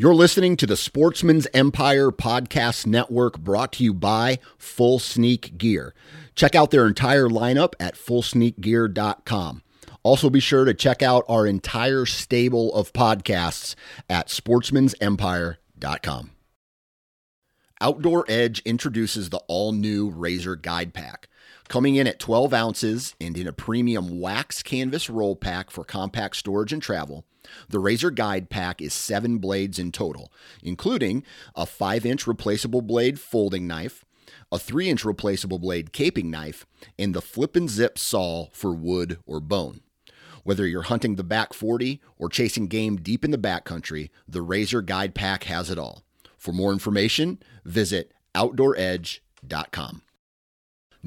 You're listening to the Sportsman's Empire Podcast Network brought to you by Full Sneak Gear. Check out their entire lineup at fullsneakgear.com. Also, be sure to check out our entire stable of podcasts at sportsmansempire.com. Outdoor Edge introduces the all new Razor Guide Pack. Coming in at 12 ounces and in a premium wax canvas roll pack for compact storage and travel, the Razor Guide Pack is seven blades in total, including a 5 inch replaceable blade folding knife, a 3 inch replaceable blade caping knife, and the flip and zip saw for wood or bone. Whether you're hunting the back 40 or chasing game deep in the backcountry, the Razor Guide Pack has it all. For more information, visit OutdoorEdge.com.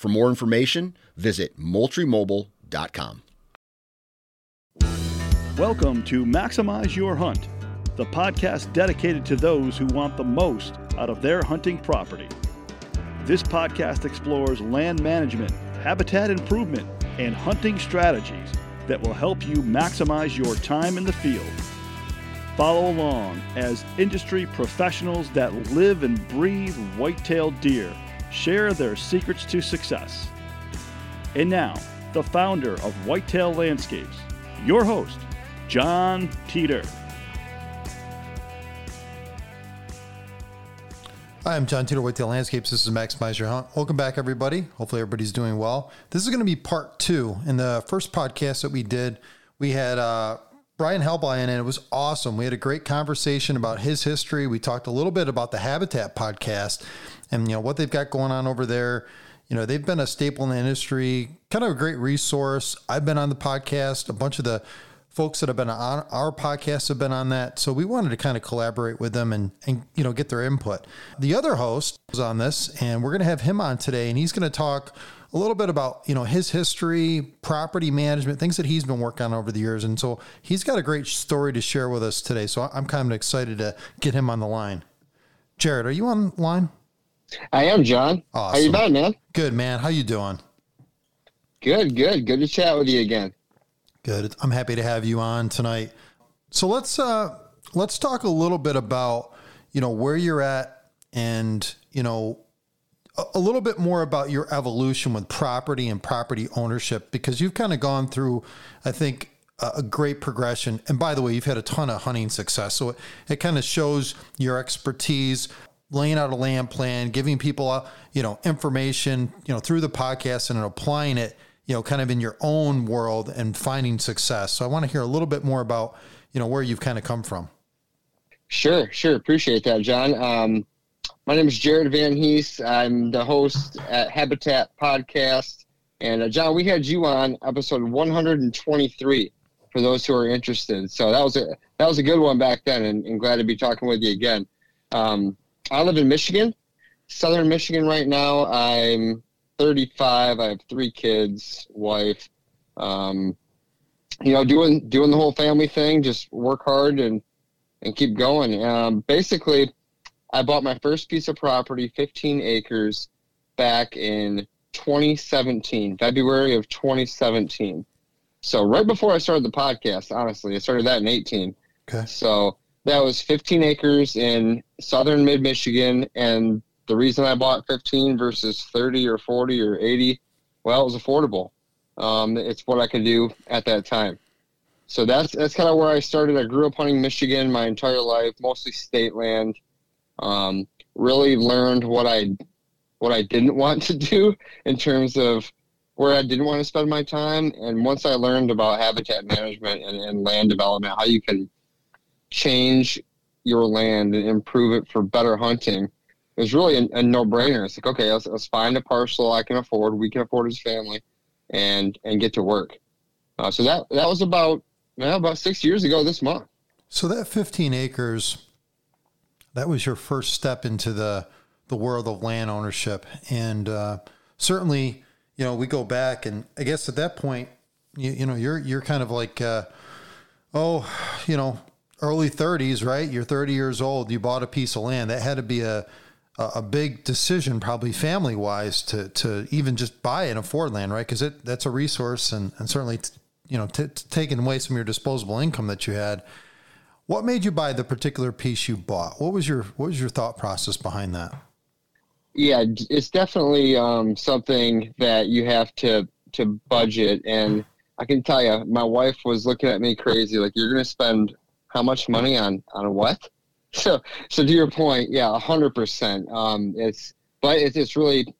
For more information, visit MoultrieMobile.com. Welcome to Maximize Your Hunt, the podcast dedicated to those who want the most out of their hunting property. This podcast explores land management, habitat improvement, and hunting strategies that will help you maximize your time in the field. Follow along as industry professionals that live and breathe white-tailed deer share their secrets to success. And now, the founder of Whitetail Landscapes, your host, John Teeter. Hi, I'm John Teeter, Whitetail Landscapes. This is Maximize Your Hunt. Welcome back, everybody. Hopefully, everybody's doing well. This is going to be part two. In the first podcast that we did, we had uh, Brian Helblein, and it was awesome. We had a great conversation about his history. We talked a little bit about the Habitat podcast and you know what they've got going on over there. You know, they've been a staple in the industry, kind of a great resource. I've been on the podcast. A bunch of the folks that have been on our podcast have been on that. So we wanted to kind of collaborate with them and, and you know, get their input. The other host was on this, and we're going to have him on today, and he's going to talk a little bit about you know his history, property management, things that he's been working on over the years, and so he's got a great story to share with us today. So I'm kind of excited to get him on the line. Jared, are you on line? I am John. Awesome. How you been, man? Good, man. How you doing? Good, good. Good to chat with you again. Good. I'm happy to have you on tonight. So let's uh let's talk a little bit about, you know, where you're at and, you know, a, little bit more about your evolution with property and property ownership because you've kind of gone through I think a great progression. And by the way, you've had a ton of hunting success. So it, it kind of shows your expertise, laying out a land plan, giving people, uh, you know, information, you know, through the podcast and applying it, you know, kind of in your own world and finding success. So I want to hear a little bit more about, you know, where you've kind of come from. Sure, sure. Appreciate that, John. Um, my name is Jared Van Hees. I'm the host at Habitat Podcast. And uh, John, we had you on episode 123 for those who are interested. So that was a that was a good one back then, and, and glad to be talking with you again. Um, I live in Michigan, southern Michigan right now. I'm 35. I have three kids, wife. Um, you know, doing doing the whole family thing. Just work hard and and keep going. Um, basically, I bought my first piece of property, 15 acres, back in 2017, February of 2017. So right before I started the podcast, honestly, I started that in 18. Okay. So that was 15 acres in southern mid Michigan. And the reason I bought 15 versus 30 or 40 or 80, well, it was affordable. Um, it's what I could do at that time. So that's that's kind of where I started. I grew up hunting Michigan my entire life, mostly state land. Um, really learned what I what I didn't want to do in terms of where I didn't want to spend my time. And once I learned about habitat management and, and land development, how you can change your land and improve it for better hunting it was really a, a no-brainer. It's like, okay, let's, let's, find a parcel I can afford, we can afford as family, and and get to work. Uh, so that that was about well, about six years ago this month. So that 15 acres, that was your first step into the the world of land ownership, and uh, certainly, you know, we go back, and I guess at that point, you, you know, you're you're kind of like, uh, oh, you know, early 30s, right? You're 30 years old. You bought a piece of land. That had to be a a big decision, probably family wise, to to even just buy and afford land, right? Because it that's a resource, and and certainly, you know, t- taking away some of your disposable income that you had. What made you buy the particular piece you bought? What was your what was your thought process behind that? Yeah, it's definitely um, something that you have to to budget, and I can tell you, my wife was looking at me crazy, like you're going to spend how much money on on what? So so to your point, yeah, hundred percent. Um, it's but it's it's really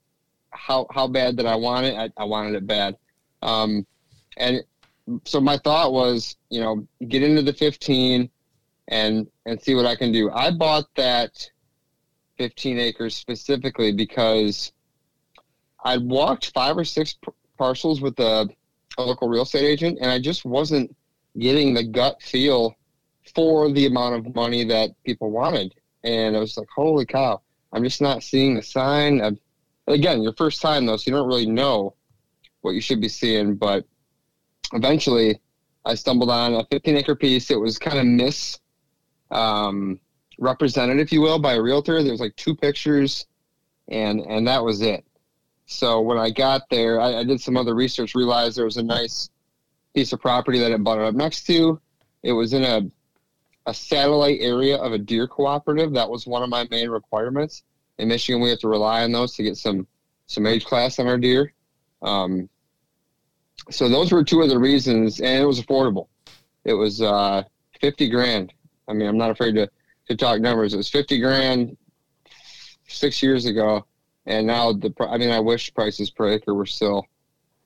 how how bad that I want it? I, I wanted it bad, um, and so my thought was, you know, get into the fifteen, and and see what I can do. I bought that 15 acres specifically because I walked five or six parcels with a, a, local real estate agent, and I just wasn't getting the gut feel for the amount of money that people wanted. And I was like, holy cow, I'm just not seeing the sign. I've, again, your first time though, so you don't really know what you should be seeing. But eventually, I stumbled on a 15 acre piece. It was kind of miss. Um, represented, if you will, by a realtor. There was like two pictures, and and that was it. So when I got there, I, I did some other research. Realized there was a nice piece of property that it it up next to. It was in a a satellite area of a deer cooperative. That was one of my main requirements. In Michigan, we have to rely on those to get some some age class on our deer. Um, so those were two of the reasons, and it was affordable. It was uh, fifty grand. I mean, I'm not afraid to to talk numbers. It was 50 grand six years ago. And now the, I mean, I wish prices per acre were still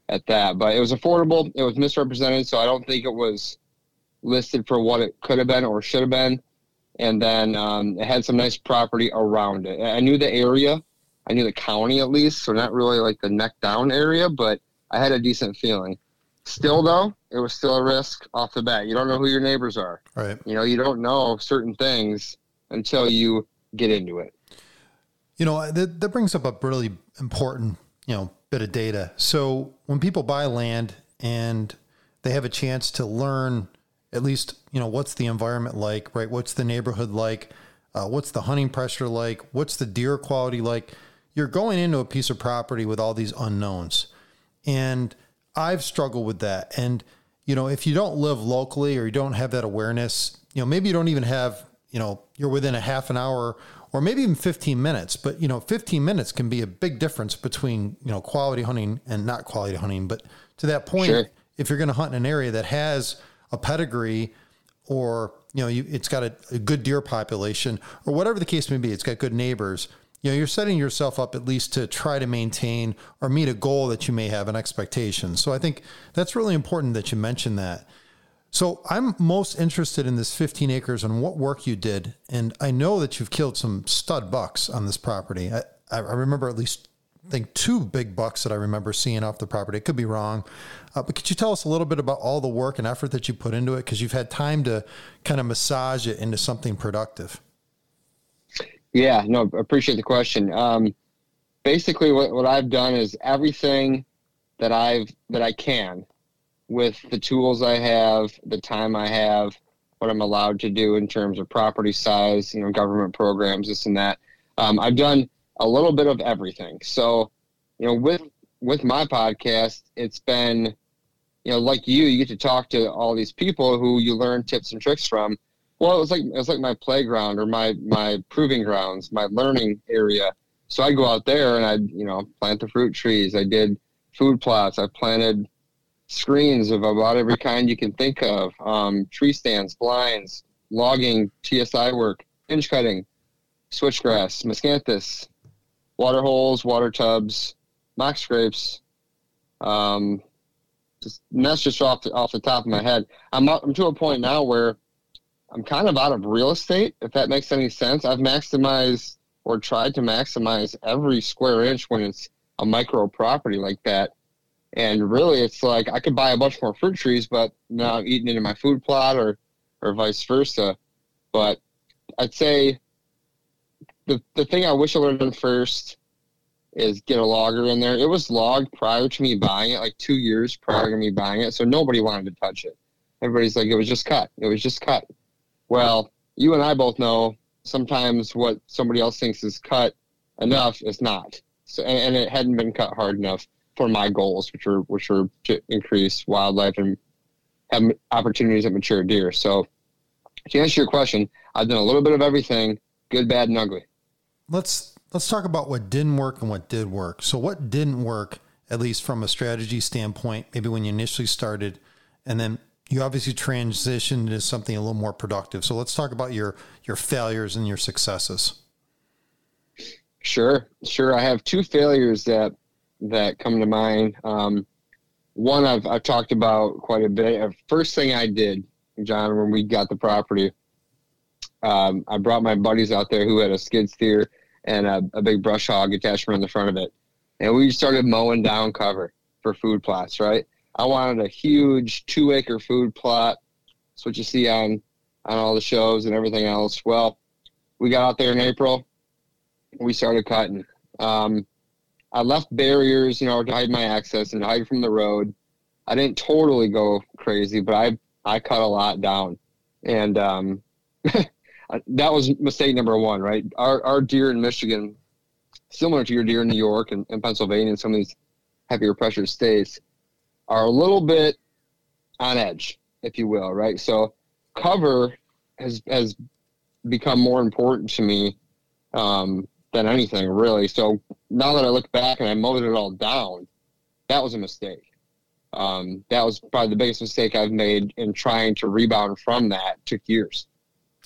at that, but it was affordable. It was misrepresented. So I don't think it was listed for what it could have been or should have been. And then um, it had some nice property around it. I knew the area, I knew the county at least, so not really like the neck down area, but I had a decent feeling. Still, though, it was still a risk off the bat. You don't know who your neighbors are. Right. You know, you don't know certain things until you get into it. You know, that, that brings up a really important, you know, bit of data. So when people buy land and they have a chance to learn at least, you know, what's the environment like, right? What's the neighborhood like? Uh, what's the hunting pressure like? What's the deer quality like? You're going into a piece of property with all these unknowns. And I've struggled with that. And, you know, if you don't live locally or you don't have that awareness, you know, maybe you don't even have, you know, you're within a half an hour or maybe even 15 minutes, but, you know, 15 minutes can be a big difference between, you know, quality hunting and not quality hunting. But to that point, sure. if you're going to hunt in an area that has a pedigree or, you know, you, it's got a, a good deer population or whatever the case may be, it's got good neighbors you know, you're setting yourself up at least to try to maintain or meet a goal that you may have an expectation. So I think that's really important that you mention that. So I'm most interested in this 15 acres and what work you did. And I know that you've killed some stud bucks on this property. I, I remember at least I think two big bucks that I remember seeing off the property. It could be wrong, uh, but could you tell us a little bit about all the work and effort that you put into it? Because you've had time to kind of massage it into something productive. Yeah, no, appreciate the question. Um, basically, what, what I've done is everything that I've that I can with the tools I have, the time I have, what I'm allowed to do in terms of property size, you know, government programs, this and that. Um, I've done a little bit of everything. So, you know, with with my podcast, it's been, you know, like you, you get to talk to all these people who you learn tips and tricks from. Well, it was like it was like my playground or my my proving grounds, my learning area. So I'd go out there and I'd you know plant the fruit trees. I did food plots. I planted screens of about every kind you can think of. Um, tree stands, blinds, logging, TSI work, hinge cutting, switchgrass, miscanthus, water holes, water tubs, mock scrapes. Um, just, and that's just off the, off the top of my head. I'm, I'm to a point now where I'm kind of out of real estate, if that makes any sense. I've maximized or tried to maximize every square inch when it's a micro property like that. And really, it's like I could buy a bunch more fruit trees, but now I'm eating into my food plot or, or vice versa. But I'd say the, the thing I wish I done first is get a logger in there. It was logged prior to me buying it, like two years prior to me buying it. So nobody wanted to touch it. Everybody's like, it was just cut. It was just cut. Well, you and I both know sometimes what somebody else thinks is cut enough is not. So, and, and it hadn't been cut hard enough for my goals, which were which were to increase wildlife and have opportunities at mature deer. So, to answer your question, I've done a little bit of everything, good, bad, and ugly. Let's let's talk about what didn't work and what did work. So, what didn't work, at least from a strategy standpoint, maybe when you initially started, and then you obviously transitioned into something a little more productive. So, let's talk about your your failures and your successes. Sure, sure. I have two failures that that come to mind. Um, one I've I've talked about quite a bit. Uh, first thing I did, John, when we got the property, um, I brought my buddies out there who had a skid steer and a, a big brush hog attachment on the front of it, and we started mowing down cover for food plots. Right, I wanted a huge two acre food plot. That's what you see on on all the shows and everything else. Well, we got out there in April we started cutting. Um, I left barriers, you know, to hide my access and hide from the road. I didn't totally go crazy, but I I cut a lot down, and um, that was mistake number one. Right, our our deer in Michigan, similar to your deer in New York and, and Pennsylvania and some of these heavier pressure states, are a little bit on edge, if you will. Right, so cover has has become more important to me um, than anything really. So now that I look back and I mowed it all down, that was a mistake. Um, that was probably the biggest mistake I've made in trying to rebound from that. It took years.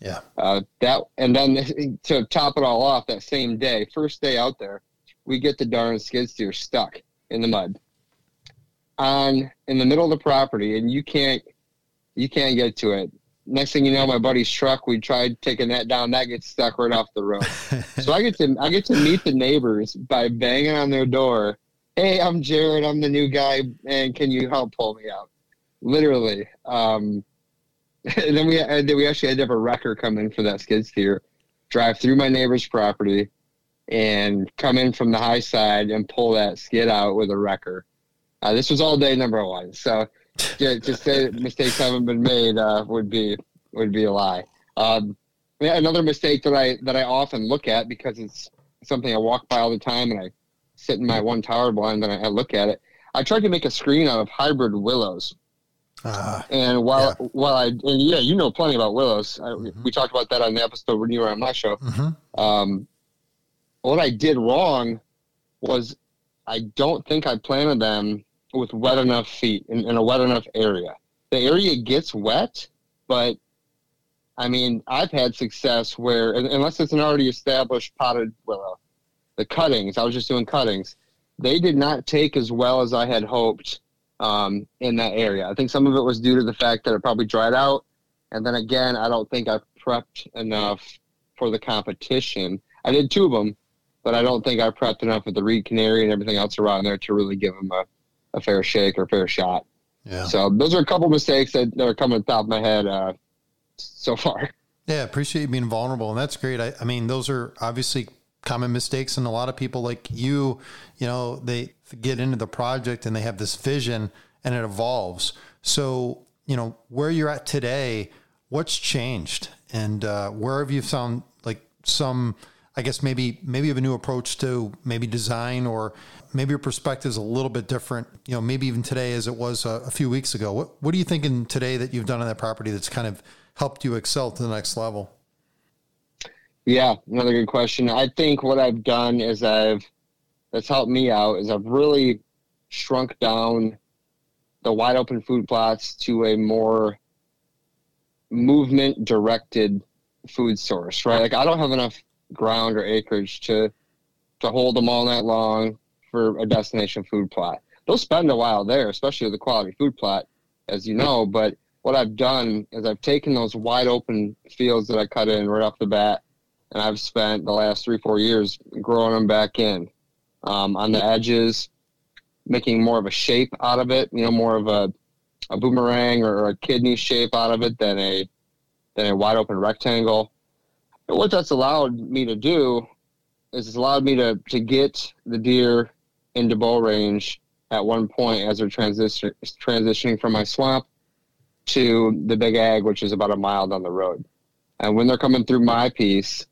Yeah. Uh, that and then to top it all off, that same day, first day out there, we get the darn skid steer stuck in the mud on in the middle of the property, and you can't you can't get to it next thing you know, my buddy's truck, we tried taking that down. That gets stuck right off the road. so I get to I get to meet the neighbors by banging on their door. Hey, I'm Jared. I'm the new guy, and can you help pull me out? Literally. Um, and then we and then we actually had to have a wrecker come in for that skid steer, drive through my neighbor's property, and come in from the high side and pull that skid out with a wrecker. Uh, this was all day number one. So yeah, just say mistakes haven't been made uh, would be would be a lie. Um, another mistake that I that I often look at because it's something I walk by all the time, and I sit in my one tower blind and I, I look at it. I tried to make a screen out of hybrid willows. Uh, and while yeah. while I and yeah, you know plenty about willows. I, mm-hmm. We talked about that on the episode when you were on my show. Mm-hmm. Um, what I did wrong was I don't think I planted them with wet enough feet in, in a wet enough area. The area gets wet, but I mean, I've had success where, unless it's an already established potted willow, the cuttings, I was just doing cuttings, they did not take as well as I had hoped um, in that area. I think some of it was due to the fact that it probably dried out. And then again, I don't think I prepped enough for the competition. I did two of them, but I don't think I prepped enough with the reed canary and everything else around there to really give them a, a fair shake or fair shot. Yeah. So those are a couple mistakes that, that are coming top of my head uh, so far. Yeah, appreciate you being vulnerable, and that's great. I, I mean, those are obviously common mistakes, and a lot of people like you, you know, they get into the project and they have this vision, and it evolves. So, you know, where you're at today, what's changed, and uh, where have you found like some I guess maybe maybe you have a new approach to maybe design or maybe your perspective is a little bit different. You know, maybe even today as it was a, a few weeks ago. What what are you thinking today that you've done on that property that's kind of helped you excel to the next level? Yeah, another good question. I think what I've done is I've that's helped me out is I've really shrunk down the wide open food plots to a more movement directed food source, right? Like I don't have enough ground or acreage to to hold them all night long for a destination food plot. They'll spend a while there, especially with the quality food plot, as you know. But what I've done is I've taken those wide open fields that I cut in right off the bat, and I've spent the last three four years growing them back in um, on the edges, making more of a shape out of it. You know, more of a a boomerang or a kidney shape out of it than a than a wide open rectangle And what that's allowed me to do is it's allowed me to to get the deer into bow range at one point as they're transition, transitioning from my swamp to the big ag, which is about a mile down the road. And when they're coming through my piece,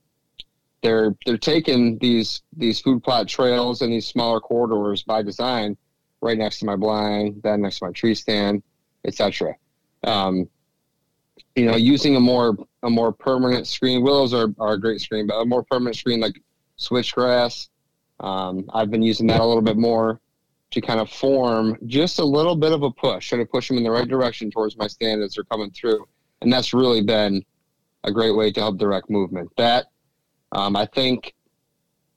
they're they're taking these these food plot trails and these smaller corridors by design right next to my blind, then next to my tree stand, etc. Um, you know, using a more a more permanent screen. Willows are, are a great screen, but a more permanent screen like switchgrass. Um, I've been using that a little bit more to kind of form just a little bit of a push, try to push them in the right direction towards my stand as they're coming through. And that's really been a great way to help direct movement. That um, I think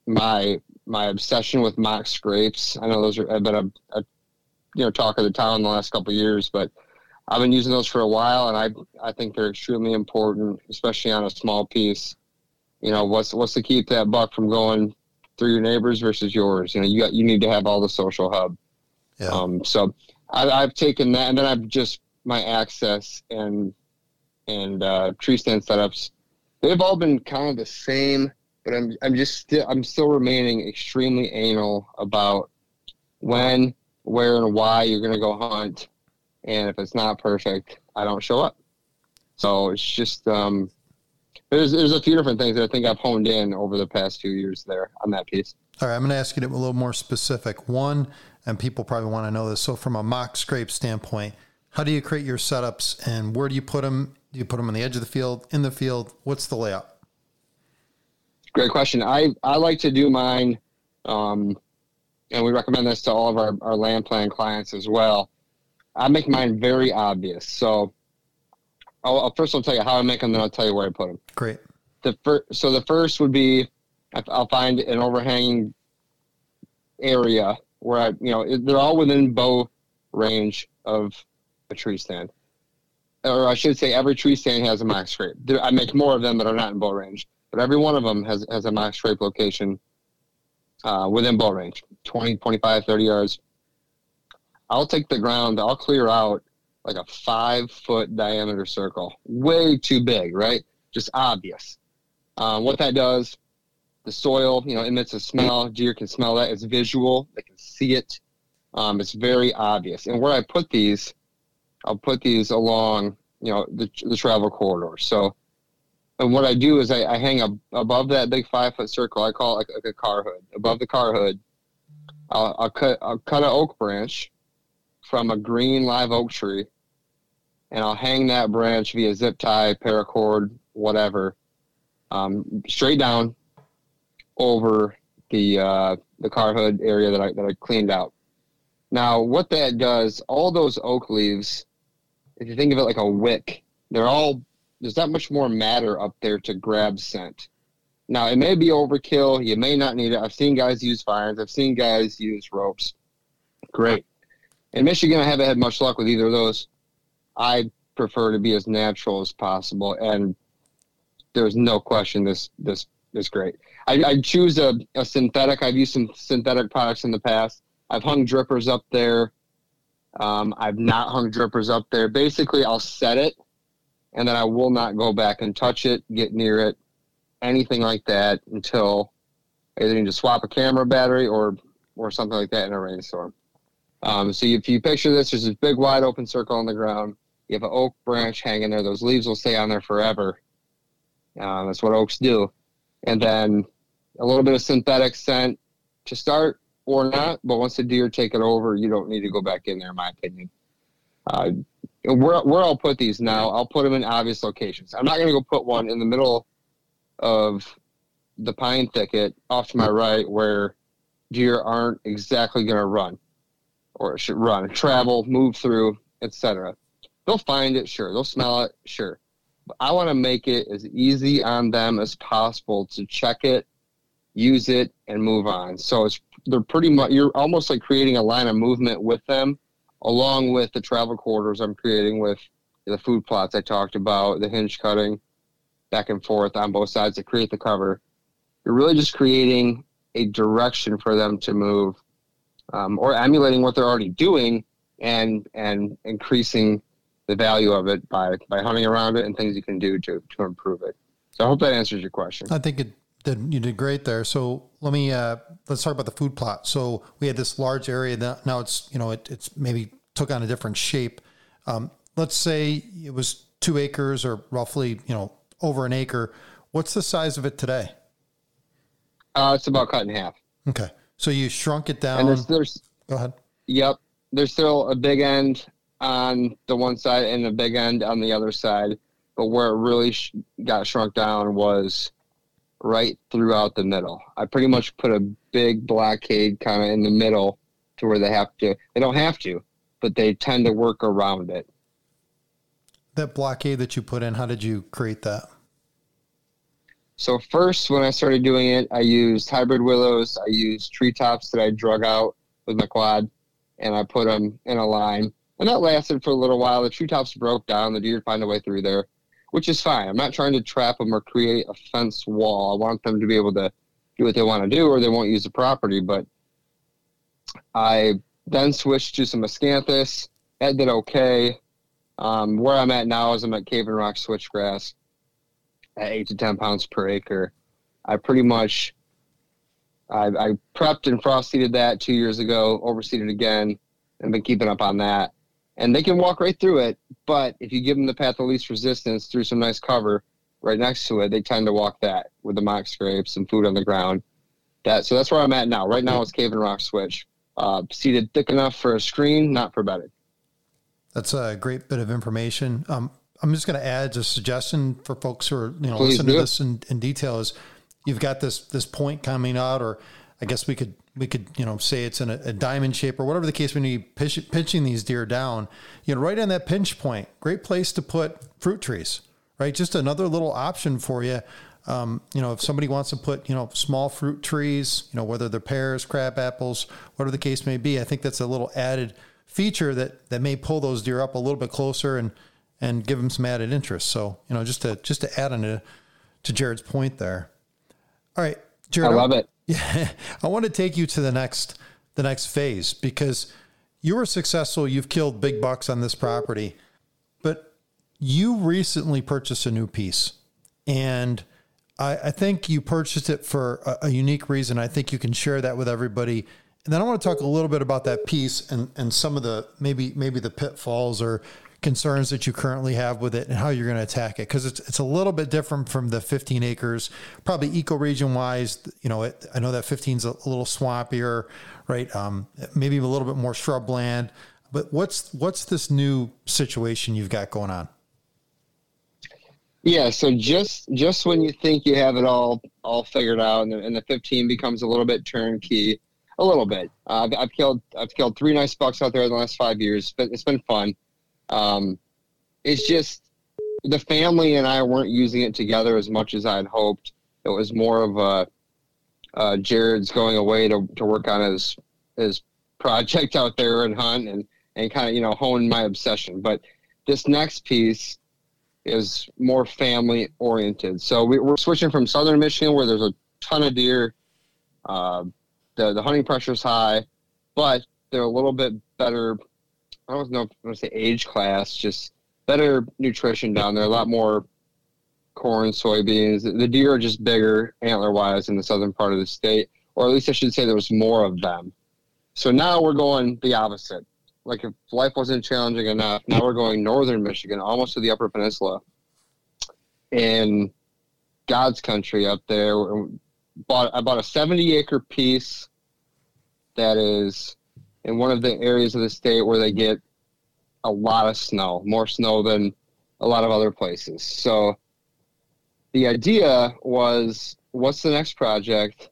my my obsession with mock scrapes. I know those are have been a, a you know talk of the town in the last couple years, but I've been using those for a while, and I I think they're extremely important, especially on a small piece. You know, what's what's to keep that buck from going through your neighbors versus yours? You know, you got you need to have all the social hub. Yeah. Um, so I, I've taken that, and then I've just my access and and uh, tree stand setups. They've all been kind of the same, but I'm I'm just still I'm still remaining extremely anal about when, where, and why you're going to go hunt. And if it's not perfect, I don't show up. So it's just um, there's there's a few different things that I think I've honed in over the past few years there on that piece. All right, I'm going to ask you to a little more specific. One, and people probably want to know this. So, from a mock scrape standpoint, how do you create your setups, and where do you put them do you put them on the edge of the field, in the field? What's the layout? Great question. I, I like to do mine, um, and we recommend this to all of our, our land plan clients as well. I make mine very obvious. So, I'll, I'll first I'll tell you how I make them, then I'll tell you where I put them. Great. The first, so the first would be I'll find an overhanging area where I, you know, they're all within bow range of a tree stand or I should say, every tree stand has a mock scrape. There, I make more of them that are not in bow range, but every one of them has, has a mock scrape location uh, within bow range 20, 25, 30 yards. I'll take the ground, I'll clear out like a five foot diameter circle, way too big, right? Just obvious. Um, what that does, the soil, you know, emits a smell. Deer can smell that. It's visual. They can see it. Um, it's very obvious. And where I put these, I'll put these along, you know, the, the travel corridor. So, and what I do is I, I hang a, above that big five foot circle. I call it like, like a car hood. Above the car hood, I'll, I'll cut I'll cut an oak branch from a green live oak tree, and I'll hang that branch via zip tie, paracord, whatever, um, straight down over the uh, the car hood area that I that I cleaned out. Now, what that does, all those oak leaves if you think of it like a wick, they're all there's not much more matter up there to grab scent. Now it may be overkill. You may not need it. I've seen guys use vines. I've seen guys use ropes. Great. In Michigan, I haven't had much luck with either of those. I prefer to be as natural as possible, and there's no question this this is great. I, I choose a, a synthetic. I've used some synthetic products in the past. I've hung drippers up there. Um, I've not hung drippers up there. Basically, I'll set it, and then I will not go back and touch it, get near it, anything like that until either need to swap a camera battery or or something like that in a rainstorm. Um, so if you picture this, there's this big wide open circle on the ground. You have an oak branch hanging there. Those leaves will stay on there forever. Um, that's what oaks do. And then a little bit of synthetic scent to start or not. But once the deer take it over, you don't need to go back in there, in my opinion. Uh, where, where I'll put these now, I'll put them in obvious locations. I'm not going to go put one in the middle of the pine thicket off to my right where deer aren't exactly going to run or it should run, travel, mm-hmm. move through, etc. They'll find it, sure. They'll smell it, sure. But I want to make it as easy on them as possible to check it, use it, and move on. So it's they're pretty much you're almost like creating a line of movement with them, along with the travel corridors I'm creating with the food plots I talked about, the hinge cutting back and forth on both sides to create the cover. You're really just creating a direction for them to move, um, or emulating what they're already doing, and and increasing the value of it by by hunting around it and things you can do to to improve it. So I hope that answers your question. I think it did. You did great there. So let me uh, let's talk about the food plot. So we had this large area that now it's you know it, it's maybe took on a different shape. Um, let's say it was two acres or roughly you know over an acre. What's the size of it today? Uh, it's about cut in half. Okay, so you shrunk it down. And there's, there's Go ahead. Yep. There's still a big end on the one side and a big end on the other side. But where it really sh- got shrunk down was right throughout the middle. I pretty much put a big blockade kind of in the middle to where they have to, they don't have to, but they tend to work around it. That blockade that you put in, how did you create that? So first, when I started doing it, I used hybrid willows. I used treetops that I drug out with my quad, and I put them in a line. And that lasted for a little while. The treetops broke down. The deer find a way through there, which is fine. I'm not trying to trap them or create a fence wall. I want them to be able to do what they want to do, or they won't use the property. But I then switched to some Miscanthus. That did okay. Um, where I'm at now is I'm at Cave-in-Rock switchgrass at eight to ten pounds per acre. I pretty much I, I prepped and frost seeded that two years ago, overseeded again, and been keeping up on that. And they can walk right through it, but if you give them the path of least resistance through some nice cover right next to it, they tend to walk that with the mock scrapes and food on the ground. That so that's where I'm at now. Right now it's Cave-in-Rock switch, uh, seeded thick enough for a screen, not for bedding. That's a great bit of information. Um, I'm just going to add a suggestion for folks who are you know Please listening to this in, in detail. Is you've got this this point coming out, or I guess we could we could you know say it's in a, a diamond shape or whatever the case. When you pitch, pinching these deer down, you know, right on that pinch point, great place to put fruit trees. Right, just another little option for you. Um, you know, if somebody wants to put, you know, small fruit trees, you know, whether they're pears, crab apples, whatever the case may be, I think that's a little added feature that that may pull those deer up a little bit closer and and give them some added interest. So, you know, just to just to add on to, to Jared's point there. All right, Jared. I love it. Yeah, I want to take you to the next the next phase because you were successful. You've killed big bucks on this property, but you recently purchased a new piece, and I, I think you purchased it for a, a unique reason. I think you can share that with everybody. And then I want to talk a little bit about that piece and, and some of the maybe maybe the pitfalls or concerns that you currently have with it and how you're going to attack it because it's it's a little bit different from the 15 acres probably ecoregion wise you know it, i know that 15 is a, little swampier right um, maybe a little bit more shrubland but what's what's this new situation you've got going on Yeah, so just just when you think you have it all all figured out, and the, and the 15 becomes a little bit turnkey, a little bit. Uh, I've, I've killed I've killed three nice bucks out there in the last five years, but it's been fun. Um, it's just the family and I weren't using it together as much as I'd hoped. It was more of a uh, Jared's going away to, to work on his his project out there and hunt and and kind of you know hone my obsession. But this next piece is more family oriented. So we, we're switching from southern Michigan where there's a ton of deer. Uh, the the hunting pressure is high, but they're a little bit better. I don't know if I say age class, just better nutrition down there. A lot more corn, soybeans. The deer are just bigger antler wise in the southern part of the state, or at least I should say there was more of them. So now we're going the opposite. Like if life wasn't challenging enough, now we're going northern Michigan, almost to the Upper Peninsula, in God's country up there. Bought I bought a 70 acre piece that is in one of the areas of the state where they get a lot of snow, more snow than a lot of other places. So the idea was what's the next project?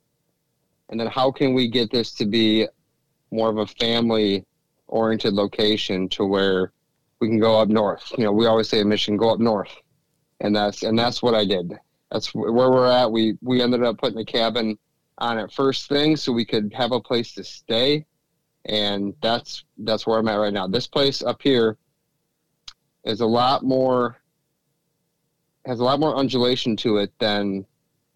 And then how can we get this to be more of a family oriented location to where we can go up north? You know, we always say in Michigan, go up north. And that's and that's what I did. That's where we're at. We we ended up putting a cabin on it first thing so we could have a place to stay and that's that's where I'm at right now. This place up here is a lot more has a lot more undulation to it than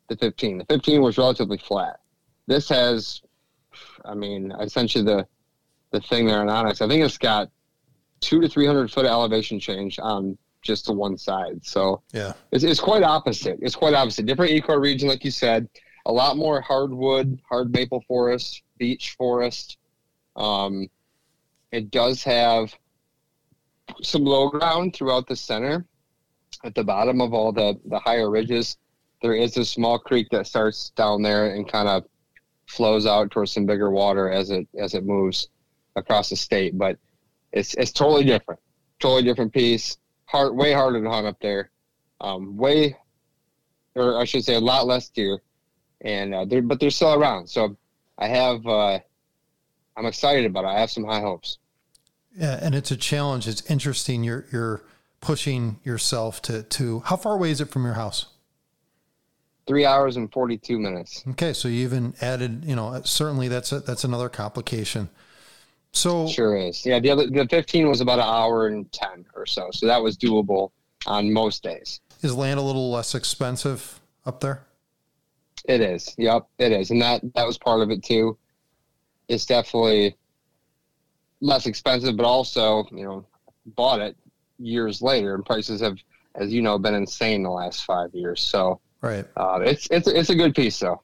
the 15. The 15 was relatively flat. This has, I mean, I sent you the the thing there on onX. I think it's got two to three hundred foot elevation change on just to one side. So Yeah. it's, it's quite opposite. It's quite opposite. Different ecoregion, like you said, a lot more hardwood, hard maple forest, beech forest. Um, it does have some low ground throughout the center. At the bottom of all the, the higher ridges, there is a small creek that starts down there and kind of flows out towards some bigger water as it as it moves across the state. But it's it's totally different, totally different piece. Hard, way harder to hunt up there. Um, way, or I should say, a lot less deer, and uh, but they're still around. So I have, uh, I'm excited about it. I have some high hopes. Yeah, and it's a challenge. It's interesting. You're you're pushing yourself to to how far away is it from your house? Three hours and forty two minutes. Okay, so you even added, you know, certainly that's a, that's another complication. So Sure is. Yeah, the other the 15 was about an hour and 10 or so, so that was doable on most days. is land a little less expensive up there? It is. Yep, it is, and that that was part of it too. It's definitely less expensive, but also you know bought it years later, and prices have, as you know, been insane the last five years. So Right. uh, it's it's it's a good piece though.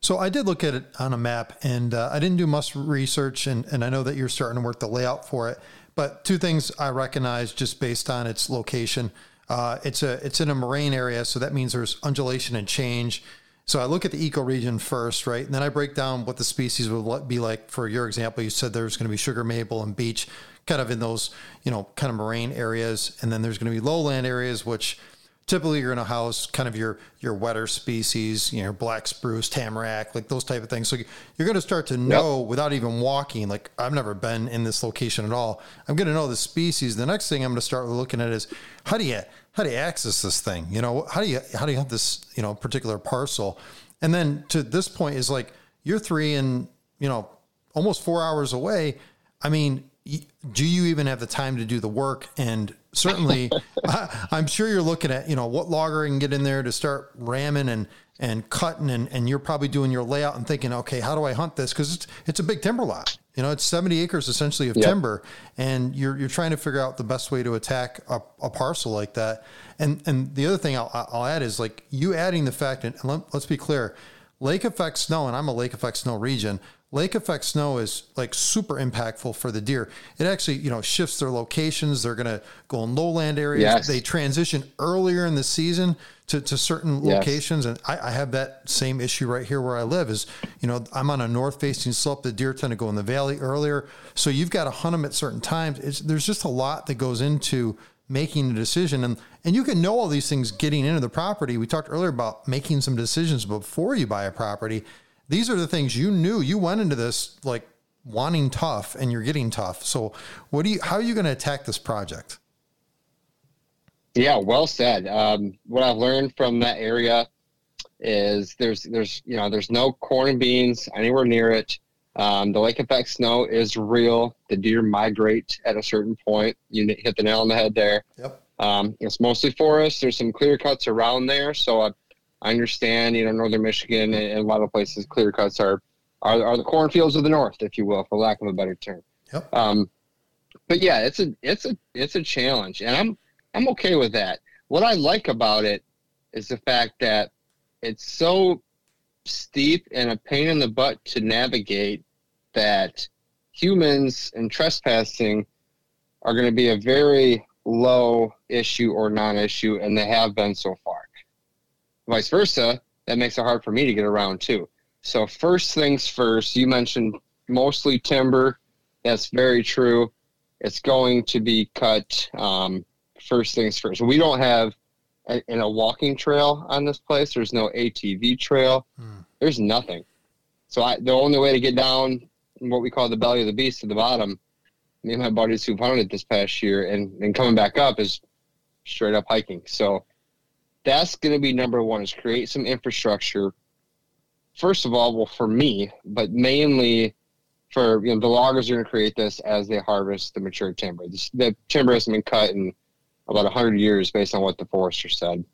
So I did look at it on a map, and uh, I didn't do much research, and, and I know that you're starting to work the layout for it. But two things I recognize just based on its location. Uh, it's a it's in a moraine area, so that means there's undulation and change. So I look at the ecoregion first, right, and then I break down what the species would be like. For your example, you said there's going to be sugar maple and beech, kind of in those you know kind of moraine areas, and then there's going to be lowland areas which typically you're going to house kind of your your wetter species, you know, black spruce, tamarack, like those type of things. So you're going to start to know without even walking. Like I've never been in this location at all. I'm going to know the species. The next thing I'm going to start looking at is how do you how do you access this thing? You know, how do you how do you have this you know particular parcel? And then to this point is like you're three and you know almost four hours away. I mean, do you even have the time to do the work? And certainly, I, I'm sure you're looking at, you know, what logger I can get in there to start ramming and, and cutting. And, and you're probably doing your layout and thinking, okay, how do I hunt this? Cause it's, it's a big timber lot. You know, it's 70 acres essentially of Yep. timber and you're, you're trying to figure out the best way to attack a, a parcel like that. And, and the other thing I'll, I'll add is like you adding the fact, and let, let's be clear, lake effect snow, and I'm a lake effect snow region. Lake effect snow is like super impactful for the deer. It actually, you know, shifts their locations. They're going to go in lowland areas. Yes. They transition earlier in the season to, to certain Yes. locations. And I, I have that same issue right here where I live is, you know, I'm on a north facing slope. The deer tend to go in the valley earlier. So you've got to hunt them at certain times. It's, there's just a lot that goes into making a decision and and you can know all these things getting into the property we talked earlier about making some decisions before you buy a property these are the things you knew you went into this like wanting tough and you're getting tough so what do you how are you going to attack this project Yeah, well said. Um, what I've learned from that area is there's there's you know there's no corn and beans anywhere near it. Um, the lake effect snow is real. The deer migrate at a certain point. You hit the nail on the head there. yep Um, it's mostly forest. There's some clear cuts around there, so I, I understand. You know, northern Michigan and, a lot of places, clear cuts are, are are the cornfields of the north, if you will, for lack of a better term. Yep. Um, but yeah, it's a it's a it's a challenge, and I'm I'm okay with that. What I like about it is the fact that it's so steep and a pain in the butt to navigate that humans and trespassing are going to be a very low issue or non-issue, and they have been so far. Vice versa, that makes it hard for me to get around too. So first things first, you mentioned mostly timber. That's very true. It's going to be cut um, first things first. We don't have a, in a walking trail on this place. There's no ATV trail. Hmm. There's nothing. So I, the only way to get down what we call the belly of the beast to the bottom, me and my buddies who've hunted this past year and, and coming back up is straight up hiking. So that's going to be number one is create some infrastructure. First of all, well, for me, but mainly for you know the loggers are going to create this as they harvest the mature timber. This, the timber hasn't been cut in about 100 years based on what the forester said.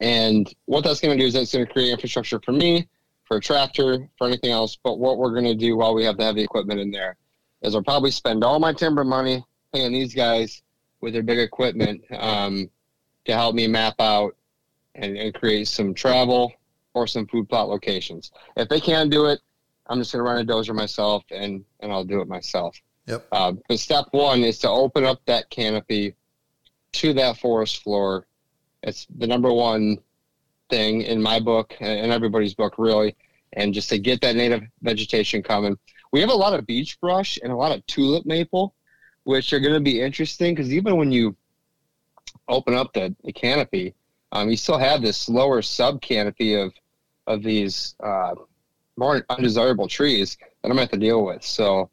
And what that's going to do is it's going to create infrastructure for me, for a tractor, for anything else. But what we're going to do while we have the heavy equipment in there is I'll probably spend all my timber money paying these guys with their big equipment um, to help me map out and, and create some travel or some food plot locations. If they can't do it, I'm just going to run a dozer myself and, and I'll do it myself. Yep. Uh, but step one is to open up that canopy to that forest floor. It's the number one thing in my book and everybody's book, really. And just to get that native vegetation coming. We have a lot of beech brush and a lot of tulip maple, which are going to be interesting because even when you open up the, the canopy, um, you still have this lower sub canopy of of these uh, more undesirable trees that I'm gonna have to deal with. So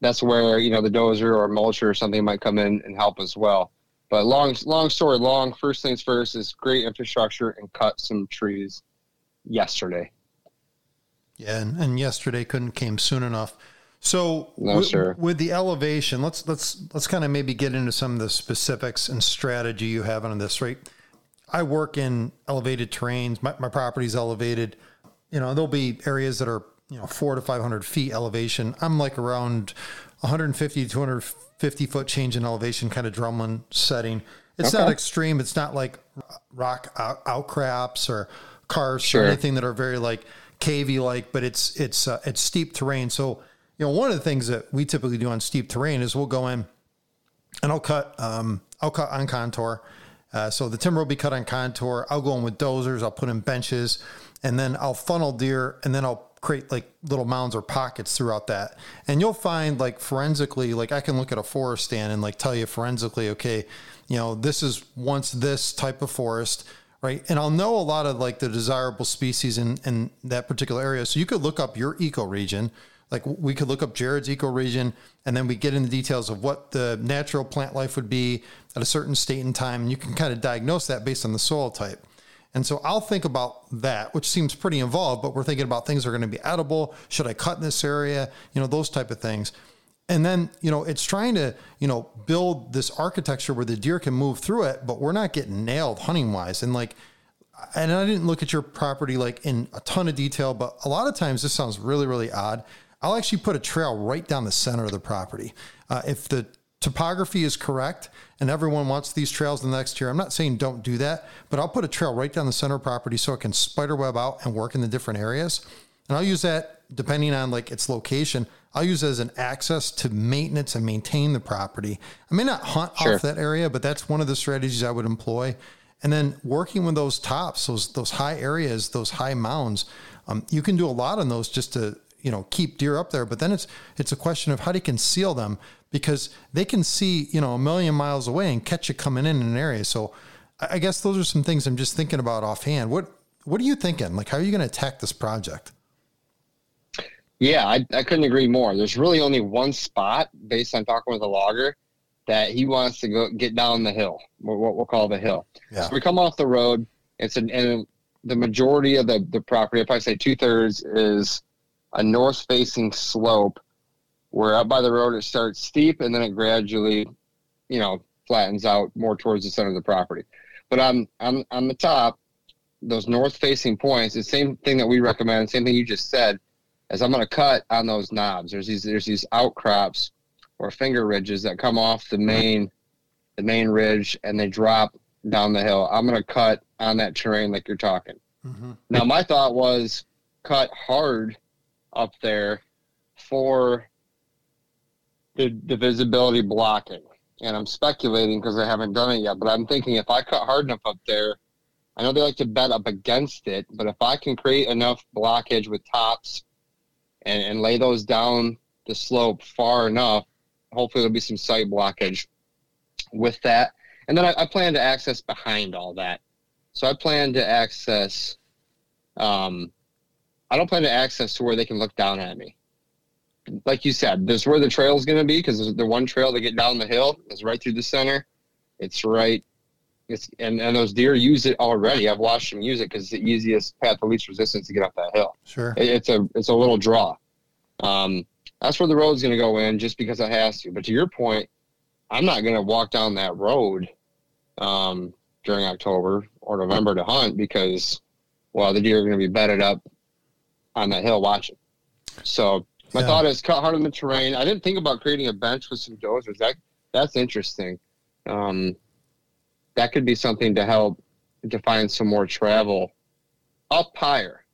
that's where you know the dozer or mulcher or something might come in and help as well. But long long story long. First things first is great infrastructure and cut some trees yesterday. Yeah, and, and yesterday couldn't came soon enough. So no, with, sir. with the elevation, let's let's let's kind of maybe get into some of the specifics and strategy you have on this, right? I work in elevated terrains. My, my property's elevated. You know, there'll be areas that are, you know, four to 500 feet elevation. I'm like around 150 to 250 foot change in elevation kind of drumlin setting. It's Okay. not extreme. It's not like rock out, outcrops or karsts Sure. or anything that are very like cavey like, but it's, it's, uh, it's steep terrain. So, you know, one of the things that we typically do on steep terrain is we'll go in and I'll cut, um, I'll cut on contour. Uh, so the timber will be cut on contour. I'll go in with dozers. I'll put in benches, and then I'll funnel deer, and then I'll create like little mounds or pockets throughout that. And you'll find like forensically, like I can look at a forest stand and like tell you forensically, okay, you know, this is once this type of forest, right? And I'll know a lot of like the desirable species in in that particular area. So you could look up your ecoregion. Like we could look up Jared's ecoregion, and then we get into the details of what the natural plant life would be at a certain state and time, and you can kind of diagnose that based on the soil type. And so I'll think about that, which seems pretty involved, but we're thinking about things that are going to be edible. Should I cut in this area? You know, those type of things. And then, you know, it's trying to, you know, build this architecture where the deer can move through it, but we're not getting nailed hunting wise. And like, and I didn't look at your property like in a ton of detail, but a lot of times this sounds really, really odd. I'll actually put a trail right down the center of the property. Uh, if the topography is correct and everyone wants these trails the next year, I'm not saying don't do that, but I'll put a trail right down the center of property so it can spider web out and work in the different areas. And I'll use that depending on like its location. I'll use it as an access to maintenance and maintain the property. I may not hunt Sure. off that area, but that's one of the strategies I would employ. And then working with those tops, those those high areas, those high mounds, um, you can do a lot on those just to you know keep deer up there. But then it's it's a question of how do you conceal them because they can see you know a million miles away and catch you coming in an area. So I guess those are some things I'm just thinking about offhand. What what are you thinking? Like how are you going to attack this project? Yeah, I, I couldn't agree more. There's really only one spot based on talking with a logger that he wants to go get down the hill, what we'll call the hill. Yeah. So we come off the road. It's an and the majority of the the property, if I say two thirds, is a north facing slope where up by the road it starts steep and then it gradually, you know, flattens out more towards the center of the property. But on on on the top, those north facing points, the same thing that we recommend, same thing you just said, is I'm gonna cut on those knobs. There's these there's these outcrops or finger ridges that come off the main the main ridge and they drop down the hill. I'm gonna cut on that terrain like you're talking. Mm-hmm. Now my thought was cut hard up there for the, visibility blocking. And I'm speculating because I haven't done it yet, but I'm thinking if I cut hard enough up there, I know they like to bet up against it, but if I can create enough blockage with tops and, and lay those down the slope far enough, hopefully there'll be some sight blockage with that. And then I, I plan to access behind all that. So I plan to access, um, I don't plan to access to where they can look down at me. Like you said, this is where the trail is going to be because the one trail to get down the hill is right through the center. It's right. It's and, and those deer use it already. I've watched them use it because it's the easiest path of least resistance to get up that hill. Sure. It, it's a it's a little draw. Um, that's where the road's going to go in just because it has to. But to your point, I'm not going to walk down that road um, during October or November to hunt because, well, the deer are going to be bedded up on that hill watching. So my Yeah. thought is cut hard on the terrain. I didn't think about creating a bench with some dozers. That that's interesting. um, that could be something to help to find some more travel up higher.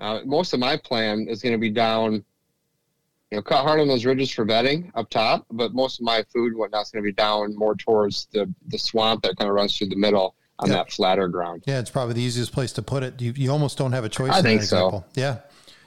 Uh, most of my plan is going to be down, you know, cut hard on those ridges for bedding up top, but most of my food and whatnot's going to be down more towards the, the swamp that kind of runs through the middle on that flatter ground. Yeah, it's probably the easiest place to put it. You, you almost don't have a choice. I in that think so. example. Yeah,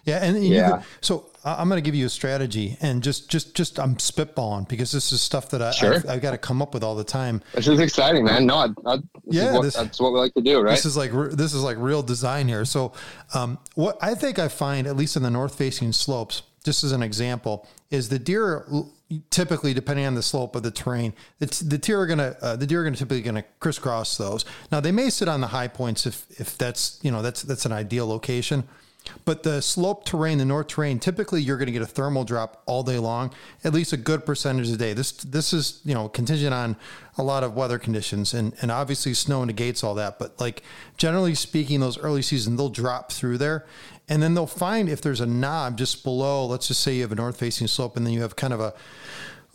yeah, and, and you Yeah. could- so I'm going to give you a strategy, and just just just I'm spitballing because this is stuff that I, Sure. I've, I've got to come up with all the time. This is exciting, man. No, I, I, this Yeah, is what, this- that's what we like to do, right? This is like re- this is like real design here. So, um, what I think I find, at least in the north facing slopes, just as an example, is the deer typically, depending on the slope of the terrain, it's the deer are gonna uh, the deer are gonna typically gonna crisscross those. Now they may sit on the high points if if that's you know that's that's an ideal location. But the slope terrain, the north terrain, typically you're going to get a thermal drop all day long, at least a good percentage of the day. This this is you know contingent on a lot of weather conditions and and obviously snow negates all that. But like generally speaking, those early season they'll drop through there, and then they'll find if there's a knob just below. Let's just say you have a north facing slope, and then you have kind of a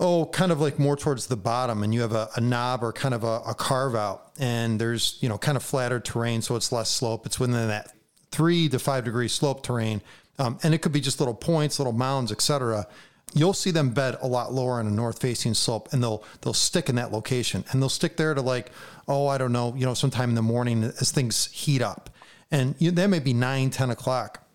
oh, kind of like more towards the bottom, and you have a, a knob or kind of a, a carve out, and there's you know kind of flatter terrain, so it's less slope. It's within that three to five degree slope terrain, um, and it could be just little points, little mounds, etc. You'll see them bed a lot lower on a north facing slope, and they'll they'll stick in that location, and they'll stick there to like oh I don't know you know sometime in the morning as things heat up, and you, that may be nine ten o'clock.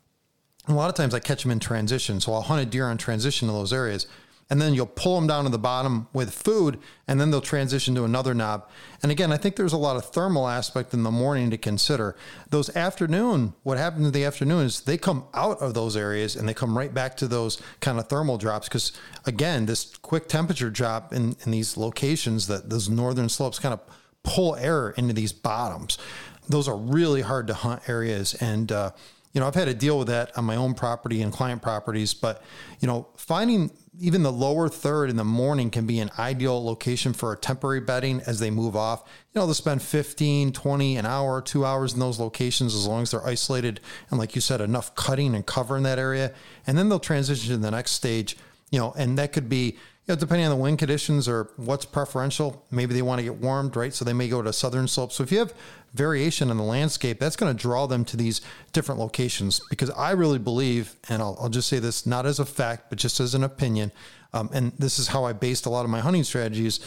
A lot of times I catch them in transition. So I'll hunt a deer on transition to those areas. And then you'll pull them down to the bottom with food, and then they'll transition to another knob. And again, I think there's a lot of thermal aspect in the morning to consider. Those afternoon, what happens in the afternoon is they come out of those areas and they come right back to those kind of thermal drops. Because again, this quick temperature drop in, in these locations that those northern slopes kind of pull air into these bottoms. Those are really hard to hunt areas. And, uh, you know, I've had to deal with that on my own property and client properties, but, you know, finding even the lower third in the morning can be an ideal location for a temporary bedding as they move off. You know, they'll spend 15, 20, an hour, two hours in those locations as long as they're isolated and, like you said, enough cutting and cover in that area. And then they'll transition to the next stage, you know, and that could be, you know, depending on the wind conditions or what's preferential, maybe they want to get warmed, right? So they may go to southern slopes. So if you have variation in the landscape, that's going to draw them to these different locations. Because I really believe, and I'll, I'll just say this not as a fact, but just as an opinion, um, and this is how I based a lot of my hunting strategies.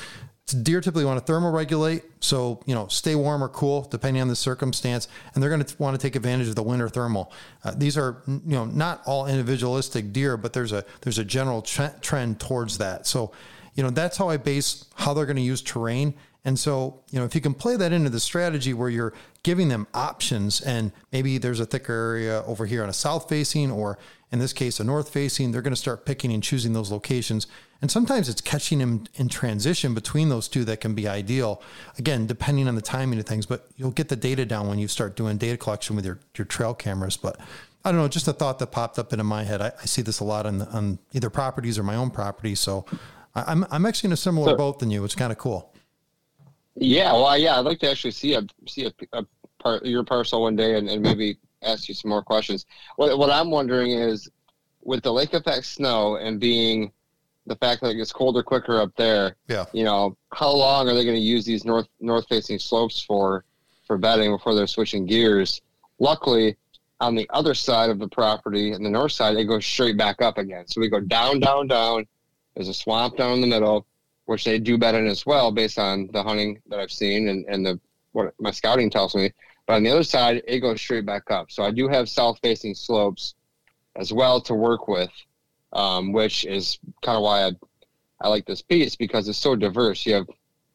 Deer typically want to thermoregulate, so you know, stay warm or cool depending on the circumstance, and they're going to want to take advantage of the winter thermal. Uh, these are you know not all individualistic deer, but there's a there's a general trend towards that. So, you know, that's how I base how they're going to use terrain. And so, you know, if you can play that into the strategy where you're giving them options, and maybe there's a thicker area over here on a south facing, or in this case, a north facing, they're going to start picking and choosing those locations. And sometimes it's catching them in transition between those two that can be ideal. Again, depending on the timing of things, but you'll get the data down when you start doing data collection with your, your trail cameras. But I don't know, just a thought that popped up into my head. I, I see this a lot on, the, on either properties or my own property. So I, I'm, I'm actually in a similar So- boat than you. It's kind of cool. Yeah, well, yeah, I'd like to actually see a see a, a part your parcel one day and, and maybe ask you some more questions. What what I'm wondering is, with the lake effect snow and being the fact that it gets colder quicker up there, Yeah. you know, how long are they going to use these north north facing slopes for for bedding before they're switching gears? Luckily, on the other side of the property, and the north side, they go straight back up again. So we go down, down, down. There's a swamp down in the middle, which they do bed in as well, based on the hunting that I've seen and, and the what my scouting tells me. But on the other side, it goes straight back up. So I do have south facing slopes as well to work with, um, which is kind of why I, I like this piece because it's so diverse. You have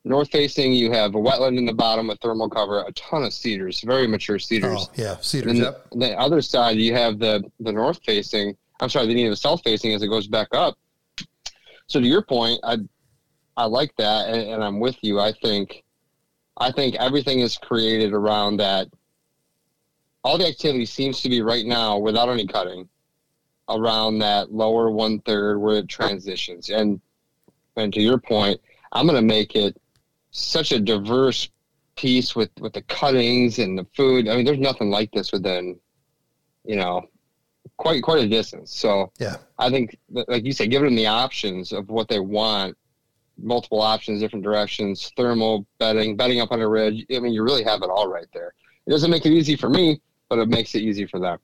north facing, you have a wetland in the bottom, a thermal cover, a ton of cedars, very mature cedars. Oh, yeah. Cedars. then Yep. the, the other side, you have the the north facing. I'm sorry, the the south facing as it goes back up. So to your point, I I like that, and, and I'm with you. I think I think everything is created around that. All the activity seems to be right now, without any cutting, around that lower one third where it transitions. And and to your point, I'm going to make it such a diverse piece with with the cuttings and the food. I mean, there's nothing like this within, you know, quite quite a distance. So Yeah. I think, like you said, giving them the options of what they want, multiple options, different directions, thermal bedding, bedding up on a ridge. I mean, you really have it all right there. It doesn't make it easy for me, but it makes it easy for them.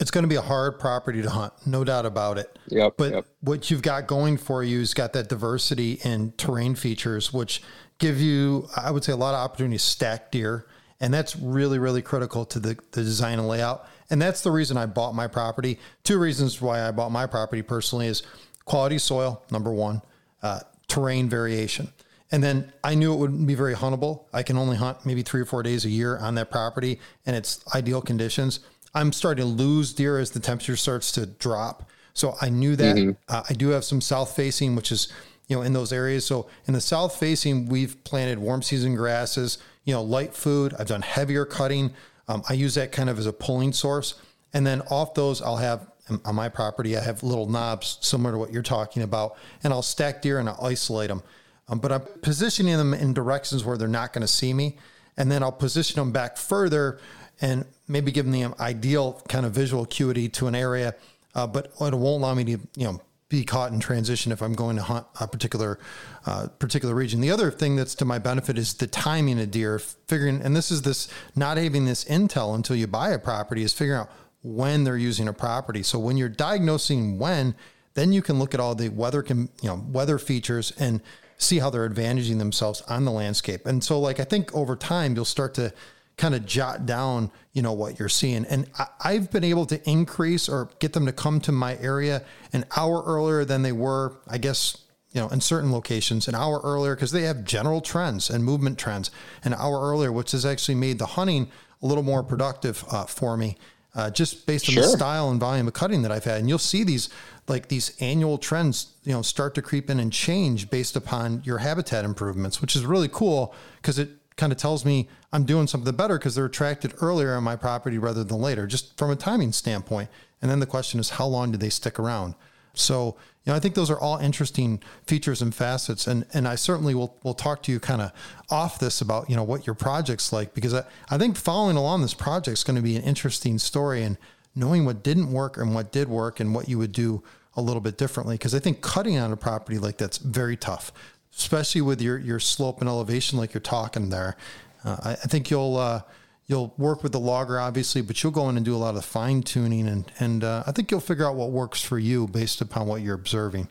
It's going to be a hard property to hunt, no doubt about it. Yep. But yep. what you've got going for you is got that diversity in terrain features, which give you, I would say, a lot of opportunity to stack deer. And that's really, really critical to the, the design and layout. And that's the reason I bought my property. Two reasons why I bought my property personally is quality soil, number one, uh, terrain variation. And then I knew it wouldn't be very huntable. I can only hunt maybe three or four days a year on that property, and it's ideal conditions. I'm starting to lose deer as the temperature starts to drop. So I knew that. Mm-hmm. Uh, I do have some south facing, which is you know in those areas. So in the south facing, we've planted warm season grasses. You know, light food. I've done heavier cutting. Um, I use that kind of as a pulling source, and then off those, I'll have on my property. I have little knobs similar to what you're talking about, and I'll stack deer and I'll isolate them. Um, but I'm positioning them in directions where they're not going to see me, and then I'll position them back further and maybe give them the ideal kind of visual acuity to an area, uh, but it won't allow me to you know be caught in transition if I'm going to hunt a particular uh, particular region. The other thing that's to my benefit is the timing of deer. Figuring, and this is this not having this intel until you buy a property is figuring out when they're using a property. So when you're diagnosing when, then you can look at all the weather can you know weather features and see how they're advantaging themselves on the landscape. And so like I think over time you'll start to kind of jot down, you know, what you're seeing. And I, have been able to increase or get them to come to my area an hour earlier than they were, I guess, you know, in certain locations, an hour earlier because they have general trends and movement trends an hour earlier, which has actually made the hunting a little more productive uh, for me. Uh, just based on sure. the style and volume of cutting that I've had, and you'll see these like these annual trends, you know, start to creep in and change based upon your habitat improvements, which is really cool because it kind of tells me I'm doing something better because they're attracted earlier on my property rather than later, just from a timing standpoint. And then the question is, how long do they stick around? So, you know, I think those are all interesting features and facets. And, and I certainly will, will talk to you kind of off this about, you know, what your project's like, because I, I think following along this project is going to be an interesting story and knowing what didn't work and what did work and what you would do a little bit differently. Cause I think cutting on a property like that's very tough especially with your your slope and elevation like you're talking there. Uh, I, I, think you'll uh, you'll work with the logger obviously, but you'll go in and do a lot of fine tuning and and uh, I think you'll figure out what works for you based upon what you're observing.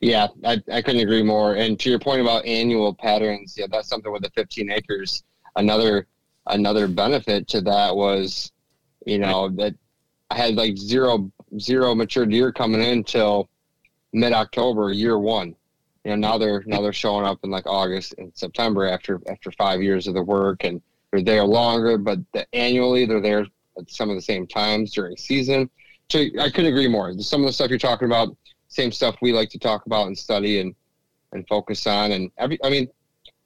Yeah, I, I couldn't agree more. And to your point about annual patterns, yeah, that's something with the 15 acres. Another another benefit to that was, you know, that I had like zero zero mature deer coming in till mid October, year one you know now they're now they're showing up in like August and September after after five years of the work and they're there longer, but the, annually they're there at some of the same times during season. So I couldn't agree more. Some of the stuff you're talking about, same stuff we like to talk about and study and and focus on. And every, I mean,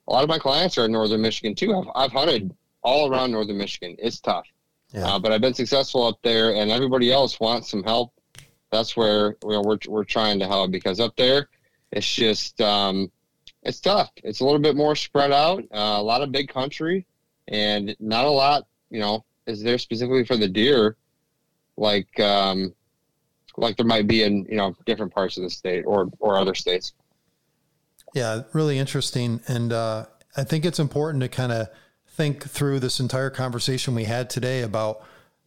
a lot of my clients are in northern Michigan too. I've I've hunted all around northern Michigan. It's tough, yeah. uh, but I've been successful up there, and everybody else wants some help. That's where you know, we're we're trying to help because up there it's just um, it's tough. It's a little bit more spread out, uh, a lot of big country, and not a lot. You know, is there specifically for the deer, like um, like there might be in you know different parts of the state or or other states. Yeah, really interesting, and uh, I think it's important to kind of think through this entire conversation we had today about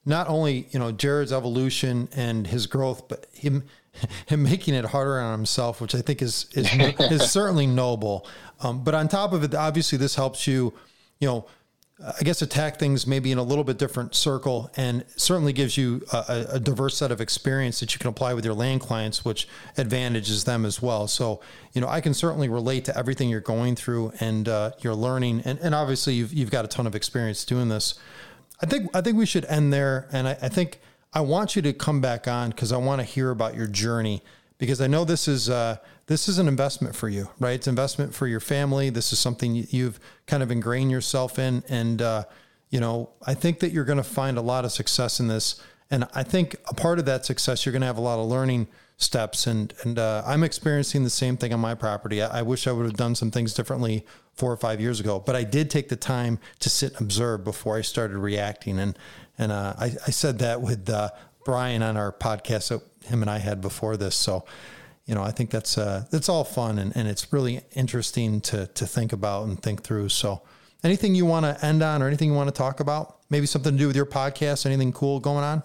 not only you know Jared's evolution and his growth, but him him making it harder on himself, which I think is is, is certainly noble. Um, but on top of it, obviously this helps you, you know, I guess attack things maybe in a little bit different circle, and certainly gives you a, a diverse set of experience that you can apply with your land clients, which advantages them as well. So, you know, I can certainly relate to everything you're going through and uh, you're learning, and, and obviously you've you've got a ton of experience doing this. I think I think we should end there, and I, I think I want you to come back on because I want to hear about your journey because I know this is uh, this is an investment for you, right? It's an investment for your family. This is something you've kind of ingrained yourself in, and uh, you know I think that you're going to find a lot of success in this. And I think a part of that success, you're going to have a lot of learning steps, and and uh, I'm experiencing the same thing on my property. I, I wish I would have done some things differently four or five years ago, but I did take the time to sit and observe before I started reacting, and and uh, I, I, said that with uh, Brian on our podcast him and I had before this. So, you know, I think that's uh, that's all fun and, and it's really interesting to to think about and think through. So, anything you want to end on, or anything you want to talk about? Maybe something to do with your podcast? Anything cool going on?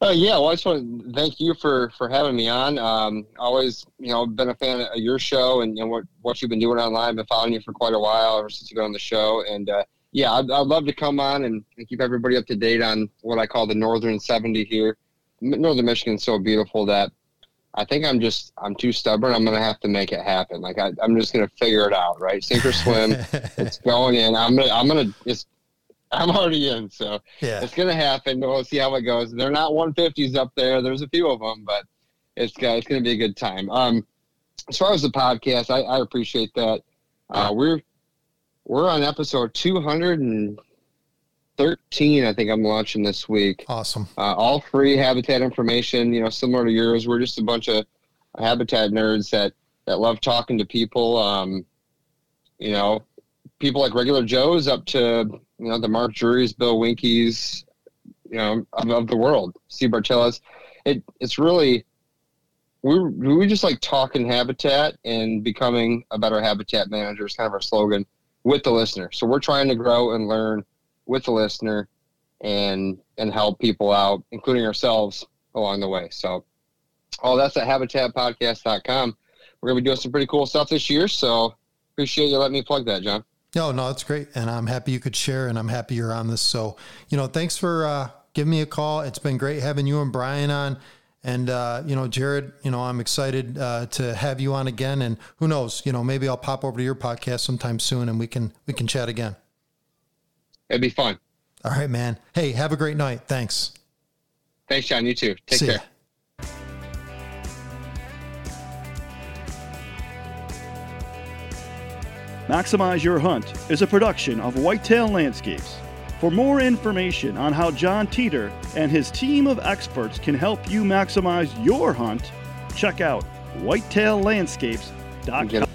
Uh, yeah, well, I just want to thank you for for having me on. Um, always, you know, been a fan of your show and know, what what you've been doing online. Been following you for quite a while ever since you got on the show, and uh, yeah, I'd, I'd, love to come on and, and, keep everybody up to date on what I call the Northern 70 here. Northern Michigan's so beautiful that I think I'm just I'm too stubborn. I'm gonna have to make it happen. Like I, am just gonna figure it out, right? Sink or swim. it's going in. I'm gonna I'm gonna just I'm already in, so yeah. it's gonna happen. We'll see how it goes. They're not 150s up there. There's a few of them, but it's it's gonna be a good time. Um, as far as the podcast, I, I appreciate that. Uh, we're we're on episode 213. I think I'm launching this week. Awesome. Uh, all free habitat information. You know, similar to yours. We're just a bunch of habitat nerds that that love talking to people. Um, you know, people like regular Joes up to you know the Mark Drury's, Bill Winke's you know of, of the world, Steve Bartyllas. It it's really we we just like talking habitat and becoming a better habitat manager is kind of our slogan with the listener. So we're trying to grow and learn with the listener and and help people out, including ourselves along the way. So all that's at habitatpodcast.com. We're gonna be doing some pretty cool stuff this year. So appreciate you letting me plug that, John. No, no, that's great. And I'm happy you could share and I'm happy you're on this. So, you know, thanks for uh, giving me a call. It's been great having you and Brian on. And, uh, you know, Jared, you know, I'm excited uh, to have you on again. And who knows, you know, maybe I'll pop over to your podcast sometime soon and we can, we can chat again. It'd be fun. All right, man. Hey, have a great night. Thanks. Thanks, John. You too. Take See care. Ya. Maximize Your Hunt is a production of Whitetail Landscapes. For more information on how John Teeter and his team of experts can help you maximize your hunt, check out whitetaillandscapes.com.